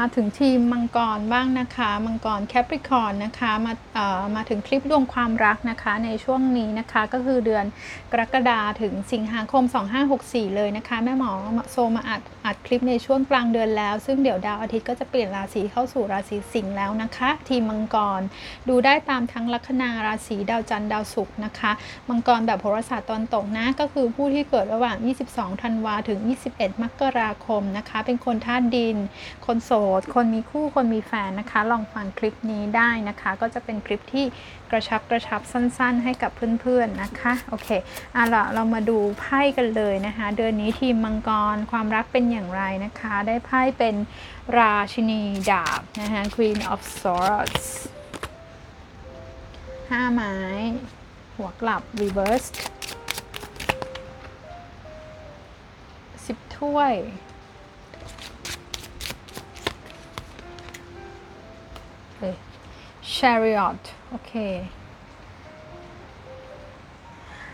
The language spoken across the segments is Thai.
มาถึงทีมมังกรบ้างนะคะ มังกรแคปริคอนนะคะมาเอ่อมาถึงคลิปดวงความรักนะคะ ในช่วงนี้นะคะก็คือเดือนกรกฎาถึงสิงหาคม 2564 เลยนะคะ แม่หมอโซมาอัดอัดคลิปในช่วงกลางเดือนแล้ว ซึ่งเดี๋ยวดาวอาทิตย์ก็จะเปลี่ยนราศีเข้าสู่ราศีสิงห์แล้วนะคะ ทีมมังกรดูได้ตามทั้งลัคนาราศีดาวจันทร์ดาวศุกร์นะคะ มังกรแบบโหราศาสตร์ตอนตกนะก็คือผู้ที่เกิดระหว่าง 22 ธันวาถึง 21 มกราคมนะคะ เป็นคนธาตุดิน คนโสดคนมีคู่คนมีแฟนนะคะ ลองฟังคลิปนี้ได้นะคะ ก็จะเป็นคลิปที่กระชับกระชับสั้นๆ ให้กับเพื่อนๆนะคะโอเคเอาล่ะเรามาดูไพ่กันเลยนะคะ เดือนนี้ทีมมังกรความรักเป็นอย่างไรนะคะ ได้ไพ่เป็นราชินีดาบนะคะ Queen of Swords ห้าไม้ หัวกลับ reversed สิบถ้วย เอ้ย chariot โอเค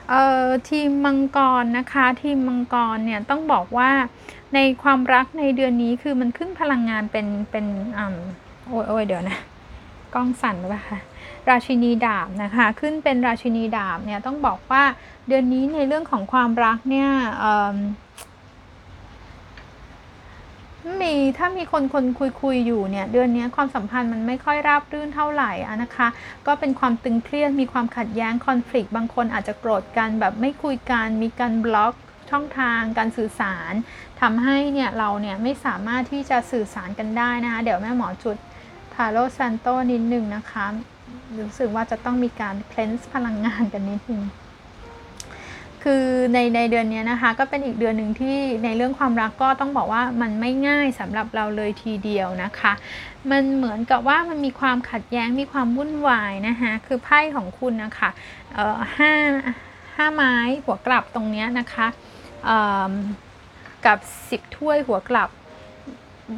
เอ่อทีมมังกรนะคะ ทีมมังกรเนี่ยต้องบอกว่าในความรักในเดือนนี้คือมันขึ้นพลังงานเป็นเป็นอ่าโอ้ยโอ้ยเดี๋ยวนะกล้องสั่นหรือเปล่าคะราชินีดาบนะคะ ขึ้นเป็นราชินีดาบเนี่ยต้องบอกว่าเดือนนี้ในเรื่องของความรักเนี่ยเอิ่ม มีถ้ามีคนคนคุยคุยอยู่เนี่ยเดือนนี้ความสัมพันธ์มันไม่ค่อยราบรื่นเท่าไหร่อะนะคะ ก็เป็นความตึงเครียดมีความขัดแย้งคอน FLICT บางคนอาจจะโกรธกันแบบไม่คุยกันมีการบล็อกช่องทางการสื่อสารทำให้เนี่ยเราเนี่ยไม่สามารถที่จะสื่อสารกันได้นะคะ เดี๋ยวแม่หมอจุดทาโรซันโตนิดนึงนะคะรู้สึกว่าจะต้องมีการเคลนส์พลังงานกันนิดนึง คือในในเดือนนี้นะคะ ก็เป็นอีกเดือนหนึ่งที่ในเรื่องความรักก็ต้องบอกว่ามันไม่ง่ายสำหรับเราเลยทีเดียวนะคะ มันเหมือนกับว่ามันมีความขัดแย้งมีความวุ่นวายนะคะคือไพ่ของคุณนะคะเอ่อห้าห้าไม้หัวกลับตรงนี้นะคะกับ10ถ้วยหัวกลับ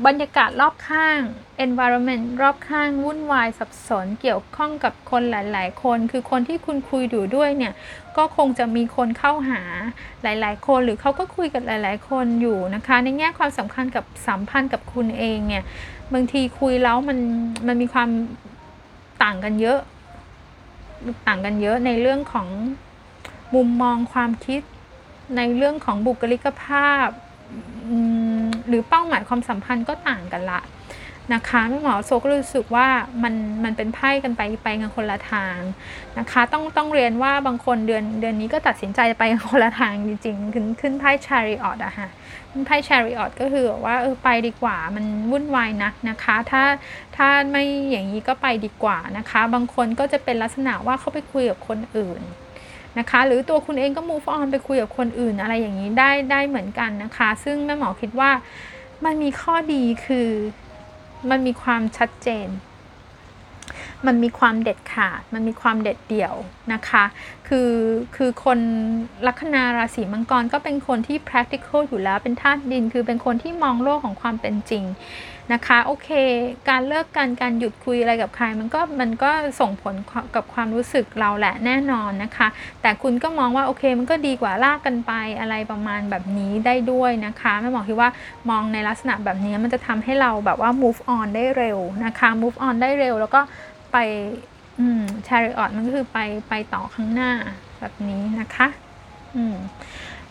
บรรยากาศรอบข้าง environment รอบข้างวุ่นวายสับสนเกี่ยวข้องกับคนหลาย ๆ คน คือคนที่คุณคุยอยู่ด้วยเนี่ย ก็คงจะมีคนเข้าหาหลาย ๆ คนหรือเขาก็คุยกับหลาย ๆ คนอยู่นะคะ ในแง่ความสำคัญกับสัมพันธ์กับคุณเองเนี่ย บางทีคุยแล้วมันมันมีความต่างกันเยอะ ต่างกันเยอะในเรื่องของมุมมองความคิด ในเรื่องของบุคลิกภาพอืม หรือเป้าหมายความสัมพันธ์ก็ต่างกันละนะคะหมอโซก็รู้สึกว่ามันมันเป็นไพ่กันไปไปกันคนละทางนะคะ ต้องต้องเรียนว่าบางคนเดือนเดือนนี้ก็ตัดสินใจไปกันคนละทางจริงๆ ขึ้นขึ้นไพ่ chariot อะค่ะขึ้นไพ่ chariot ก็คือว่าเออไปดีกว่ามันวุ่นวายนักนะคะ ถ้าถ้าไม่อย่างนี้ก็ไปดีกว่านะคะ บางคนก็จะเป็นลักษณะว่าเขาไปคุยกับคนอื่น นะคะ หรือตัวคุณเองก็ move on ไปคุยกับคนอื่นอะไรอย่างนี้ได้ได้เหมือนกันนะคะ ซึ่งแม่หมอคิดว่ามันมีข้อดีคือมันมีความชัดเจน มันมีความเด็ดขาด มันมีความเด็ดเดี่ยวนะคะ คือ คือคนลัคนาราศีมังกรก็เป็นคนที่ practical อยู่แล้ว เป็นธาตุดิน คือเป็นคนที่มองโลกของความเป็นจริง นะคะ โอเค การเลิกกันการหยุดคุยอะไรกับใคร มันก็มันก็ส่งผลกับความรู้สึกเราแหละแน่นอนนะคะ แต่คุณก็มองว่าโอเคมันก็ดีกว่าลากกันไปอะไรประมาณแบบนี้ได้ด้วยนะคะแม่หมอคิดว่ามองในลักษณะแบบนี้มันจะทำให้เราแบบว่า move on ได้เร็วนะคะ move on ได้เร็ว แล้วก็ไปอืม chariot มันก็คือไปไปต่อข้างหน้าแบบนี้นะคะ อืม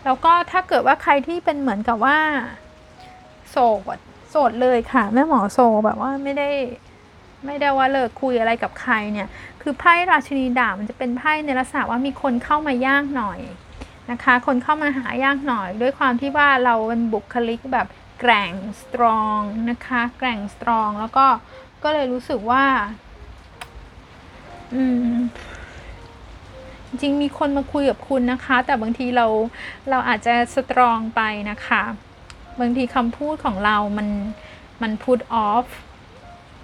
แล้วก็ถ้าเกิดว่าใครที่เป็นเหมือนกับว่าโสด สดเลยค่ะแม่หมอโซแบบว่าไม่ได้ไม่ได้ว่าเลิกคุยอะไรกับใครเนี่ย คือไพ่ราชินีดาบมันจะเป็นไพ่ในลักษณะว่ามีคนเข้ามายากหน่อยนะคะ คนเข้ามาหายากหน่อย ด้วยความที่ว่าเราเป็นบุคลิกแบบแกร่งสตรองนะคะ แกร่งสตรองแล้วก็ก็เลยรู้สึกว่า อืม จริงมีคนมาคุยกับคุณนะคะ แต่บางทีเราเราอาจจะสตรองไปนะคะ บางทีคำพูดของเรามันมัน put off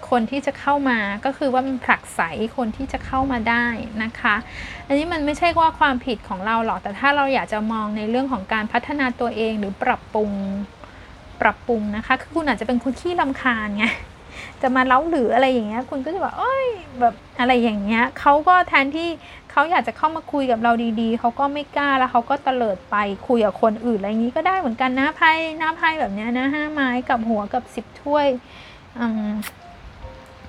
คนที่จะเข้ามาก็คือว่ามันผลักไสคนที่จะเข้ามาได้นะคะ อันนี้มันไม่ใช่ว่าความผิดของเราหรอก แต่ถ้าเราอยากจะมองในเรื่องของการพัฒนาตัวเองหรือปรับปรุงปรับปรุงนะคะ คือคุณอาจจะเป็นคนขี้ลำคาญไงจะมาเล้าหรืออะไรอย่างเงี้ย คุณก็จะแบบเอ้ยแบบอะไรอย่างเงี้ยเขาก็แทนที่ เขาอยากจะเข้ามาคุยกับเราดีๆ เขาก็ไม่กล้าแล้วเขาก็เตลิดไปคุยกับคนอื่นอะไรอย่างนี้ก็ได้เหมือนกันนะไพ่หน้าไพ่แบบเนี้ยนะห้าไม้กับหัวกับสิบถ้วย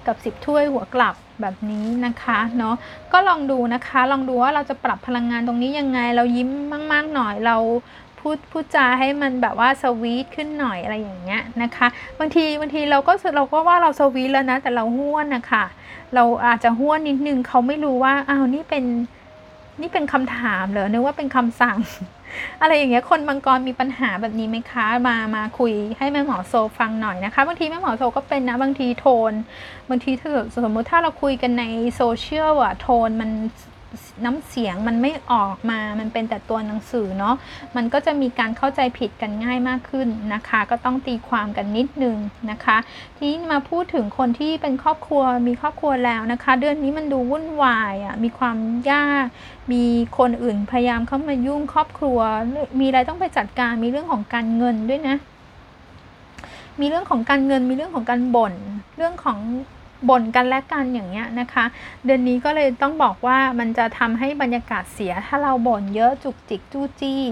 กับสิบถ้วยหัวกลับแบบนี้นะคะเนาะก็ลองดูนะคะ ลองดูว่าเราจะปรับพลังงานตรงนี้ยังไง เรายิ้มมาก ๆ หน่อยเรา พูดพูดจาให้มันแบบว่าสวีทขึ้นหน่อยอะไรอย่างเงี้ยนะคะบางทีบางทีเราก็เราก็ว่าเราสวีทแล้วนะ แต่เราห้วนนะคะเราอาจจะห้วนนิดนึงเขาไม่รู้ว่าอ้าวนี่เป็นนี่เป็นคำถามเหรอนึกว่าเป็นคำสั่ง อะไรอย่างเงี้ยคนมังกรมีปัญหาแบบนี้ไหมคะ มามาคุยให้แม่หมอโซฟังหน่อยนะคะ บางทีแม่หมอโซก็เป็นนะบางทีโทน บางทีถ้าสมมติถ้าเราคุยกันในโซเชียลอะโทนมัน น้ำเสียงมันไม่ออกมา มันเป็นแต่ตัวหนังสือเนาะ มันก็จะมีการเข้าใจผิดกันง่ายมากขึ้นนะคะ ก็ต้องตีความกันนิดนึงนะคะ ทีนี้มาพูดถึงคนที่เป็นครอบครัว มีครอบครัวแล้วนะคะ เดือนนี้มันดูวุ่นวายอะ มีความยาก มีคนอื่นพยายามเข้ามายุ่งครอบครัว มีอะไรต้องไปจัดการ มีเรื่องของการเงินด้วยนะ มีเรื่องของการเงิน มีเรื่องของการบ่น เรื่องของ บ่นกันและกันอย่างเงี้ยนะคะ เดือนนี้ก็เลยต้องบอกว่ามันจะทำให้บรรยากาศเสีย ถ้าเราบ่นเยอะจุกจิกจู้จี้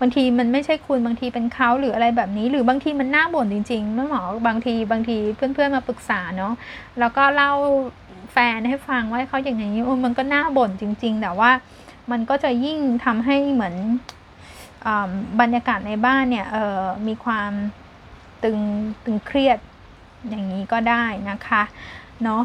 บางทีมันไม่ใช่คุณบางทีเป็นเขาหรืออะไรแบบนี้ หรือบางทีมันน่าบ่นจริงๆแม่หมอบางทีบางทีเพื่อนๆมาปรึกษาเนาะแล้วก็เล่าแฟนให้ฟังว่าเขาอย่างนี้มันก็น่าบ่นจริง ๆ แต่ว่ามันก็จะยิ่งทำให้เหมือนบรรยากาศในบ้านเนี่ยมีความตึงตึงเครียดอย่างนี้ก็ได้นะคะ เนาะ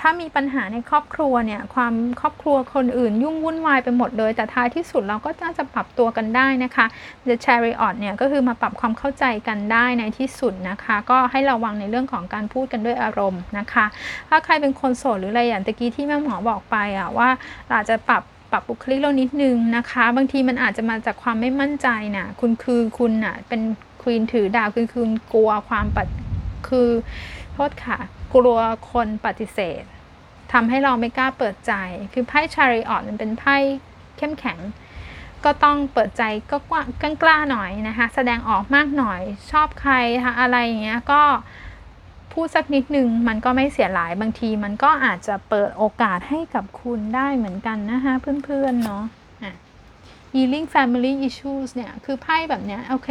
ถ้ามีปัญหาในครอบครัวเนี่ย ความครอบครัวคนอื่นยุ่งวุ่นวายไปหมดเลย แต่ท้ายที่สุดเราก็น่าจะปรับตัวกันได้นะคะ The Chariot เนี่ยก็คือมาปรับความเข้าใจกันได้ในที่สุดนะคะ ก็ให้ระวังในเรื่องของการพูดกันด้วยอารมณ์นะคะ ถ้าใครเป็นคนโสดหรืออะไรอย่างตะกี้ที่แม่หมอบอกไปอะว่าอาจจะปรับปรับบุคลิกเรานิดนึงนะคะ บางทีมันอาจจะมาจากความไม่มั่นใจนะคุณคือคุณอะเป็นควีนถือดาวคือคุณกลัวความปัดคือโทษค่ะ กลัวคนปฏิเสธทำให้เราไม่กล้าเปิดใจ คือไพ่ชาริออตมันเป็นไพ่เข้มแข็ง ก็ต้องเปิดใจก็กว้างกล้าหน่อยนะคะ แสดงออกมากหน่อย ชอบใครอะไรอย่างเงี้ย ก็พูดสักนิดนึงมันก็ไม่เสียหลาย บางทีมันก็อาจจะเปิดโอกาสให้กับคุณได้เหมือนกันนะคะเพื่อนๆเนาะ healing family issues เนี่ยคือไพ่แบบเนี้ยโอเค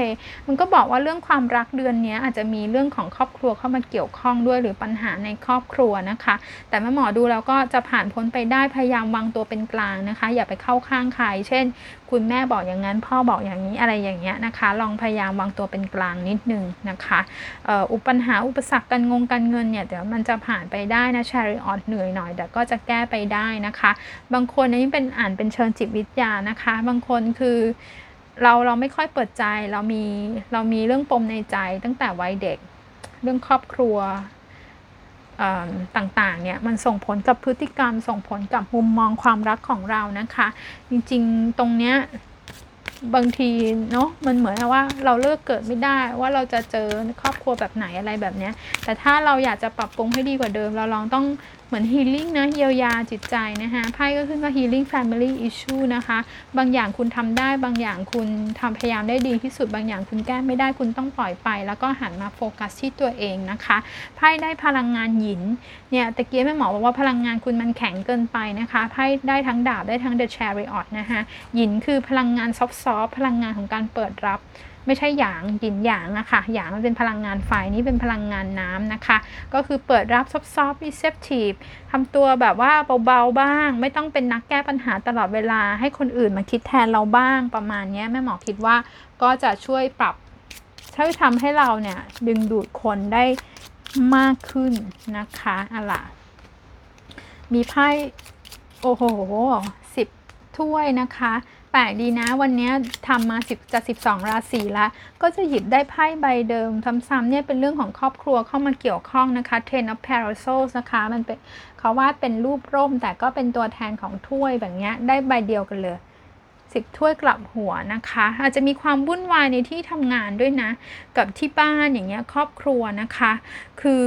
มันก็บอกว่าเรื่องความรักเดือนนี้อาจจะมีเรื่องของครอบครัวเข้ามาเกี่ยวข้องด้วยหรือปัญหาในครอบครัวนะคะ แต่แม่หมอดูแล้วก็จะผ่านพ้นไปได้พยายามวางตัวเป็นกลางนะคะ อย่าไปเข้าข้างใคร เช่น คุณแม่บอกอย่างนั้น พ่อบอกอย่างนี้อะไรอย่างเงี้ยนะคะ ลองพยายามวางตัวเป็นกลางนิดนึงนะคะอุปปัญหาอุปสรรคการงงการเงินเนี่ยเดี๋ยวมันจะผ่านไปได้นะชาริออตเหนื่อยหน่อยแต่ก็จะแก้ไปได้นะคะ บางคนนี้เป็นอ่านเป็นเชิงจิตวิทยานะคะ บางคนคือเราเราไม่ค่อยเปิดใจเรามีเรามีเรื่องปมในใจตั้งแต่วัยเด็ก เรื่องครอบครัว ต่างๆเนี่ยมันส่งผลกับพฤติกรรม ส่งผลกับมุมมองความรักของเรานะคะ จริงๆตรงเนี้ยบางทีเนาะมันเหมือนว่าเราเลิกเกิดไม่ได้ว่าเราจะเจอครอบครัวแบบไหนอะไรแบบเนี้ยแต่ถ้าเราอยากจะปรับปรุงให้ดีกว่าเดิม เราลองต้อง เหมือน healing นะเยียวยาจิตใจนะคะไพ่ก็ขึ้นว่า healing family issue นะคะ บางอย่างคุณทำได้บางอย่างคุณทำพยายามได้ดีที่สุดบางอย่างคุณแก้ไม่ได้คุณต้องปล่อยไป แล้วก็หันมาโฟกัสที่ตัวเองนะคะไพ่ได้พลังงานหยินเนี่ยตะเกียบแม่หมอบอกว่าพลังงานคุณมันแข็งเกินไปนะคะไพ่ได้ทั้งดาบได้ทั้ง the chariot นะคะหยินคือพลังงานซอฟต์พลังงานของการเปิดรับ ไม่ใช่หยางหยินหยางอะคะ่ะหยางมันเป็นพลังงานไฟนี่เป็นพลังงานน้ำนะคะ ก็คือเปิดรับซอฟต์ๆ receptive ทำตัวแบบว่าเบาๆบ้าง ไม่ต้องเป็นนักแก้ปัญหาตลอดเวลาให้คนอื่นมาคิดแทนเราบ้างประมาณนี้แม่หมอคิดว่าก็จะช่วยปรับช่วยทำให้เราเนี่ยดึงดูดคนได้มากขึ้นนะคะอะล่ะมีไพ่โอ้โหสิบถ้วยนะคะ แปลกดีนะวันนี้ทำมา10จะ12 ราศีละก็จะหยิบได้ไพ่ใบเดิมซ้ำๆเนี่ยเป็นเรื่องของครอบครัวเข้ามาเกี่ยวข้องนะคะ Ten of Parasols นะคะ มันเป็นเขาวาดเป็นรูปร่ม แต่ก็เป็นตัวแทนของถ้วยแบบนี้ได้ใบเดียวกันเลย สิบถ้วยกลับหัวนะคะ อาจจะมีความวุ่นวายในที่ทำงานด้วยนะ กับที่บ้านอย่างเงี้ยครอบครัวนะคะ คือ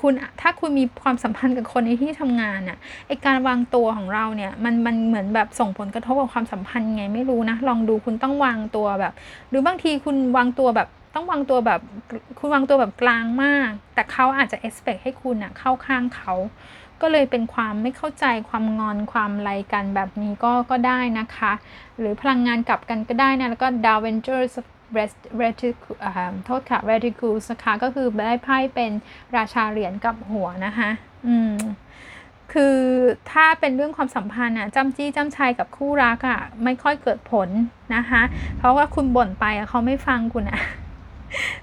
คุณถ้าคุณมีความสัมพันธ์กับคนในที่ทำงานอะ่ะไอการวางตัวของเราเนี่ยมันมันเหมือนแบบส่งผลกระทบกับความสัมพันธ์ไงไม่รู้นะ ลองดูคุณต้องวางตัวแบบ หรือบางทีคุณวางตัวแบบต้องวางตัวแบบคุณวางตัวแบบกลางมาก แต่เขาอาจจะ expect ให้คุณอะเข้าข้างเขา ก็เลยเป็นความไม่เข้าใจความงอนความไรกันแบบนี้ก็ก็ได้นะคะ หรือพลังงานกลับกันก็ได้นะ แล้วก็ดาวเวนเจอร์ rest reticule โทษค่ะ reticule นะคะก็คือได้ไพ่เป็นราชาเหรียญกับหัวนะคะอืมคือถ้าเป็นเรื่องความสัมพันธ์อะจำจี้จำชัยกับคู่รักอะไม่ค่อยเกิดผลนะคะ เพราะว่าคุณบ่นไปเขาไม่ฟังคุณอะ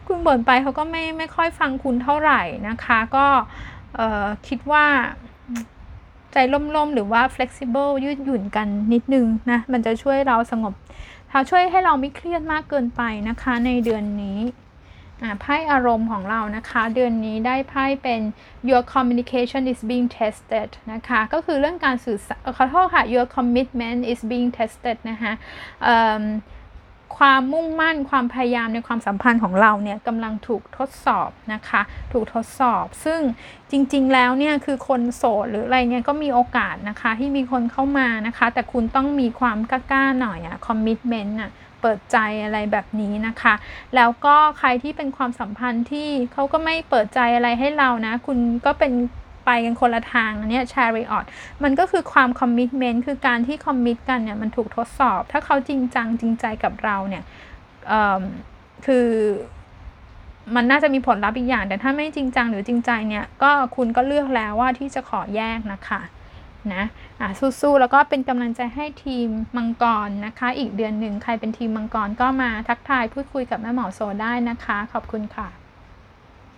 คุณบ่นไปเขาก็ไม่ไม่ค่อยฟังคุณเท่าไหร่นะคะ ก็คิดว่า ใจล่มๆ หรือว่า flexible ยืดหยุ่นกันนิดนึงนะ มันจะช่วยเราสงบถ้าช่วยให้เราไม่เครียดมากเกินไปนะคะในเดือนนี้ไพ่อารมณ์ของเรานะคะ เดือนนี้ได้ไพ่เป็น your communication is being tested นะคะ ก็คือเรื่องการสื่อสารขอโทษค่ะ your commitment is being tested นะคะ ความมุ่งมั่นความพยายามในความสัมพันธ์ของเราเนี่ยกำลังถูกทดสอบนะคะ ถูกทดสอบ ซึ่งจริง ๆ แล้วเนี่ยคือคนโสดหรืออะไรเนี่ยก็มีโอกาสนะคะที่มีคนเข้ามานะคะ แต่คุณต้องมีความกล้าๆหน่อยอะ commitment อะเปิดใจอะไรแบบนี้นะคะ แล้วก็ใครที่เป็นความสัมพันธ์ที่เขาก็ไม่เปิดใจอะไรให้เรานะ คุณก็เป็น ไปกันคนละทางอันเนี้ย chariot มันก็คือความ commitment คือการที่ commit กันเนี่ยมันถูกทดสอบ ถ้าเขาจริงจังจริงใจกับเราเนี่ยคือมันน่าจะมีผลลัพธ์อีกอย่าง แต่ถ้าไม่จริงจังหรือจริงใจเนี่ย ก็คุณก็เลือกแล้วว่าที่จะขอแยกนะคะนะอะสู้ๆแล้วก็เป็นกำลังใจให้ทีมมังกรนะคะ อีกเดือนหนึ่งใครเป็นทีมมังกรก็มาทักทายพูดคุยกับแม่หมอโซได้นะคะ ขอบคุณค่ะ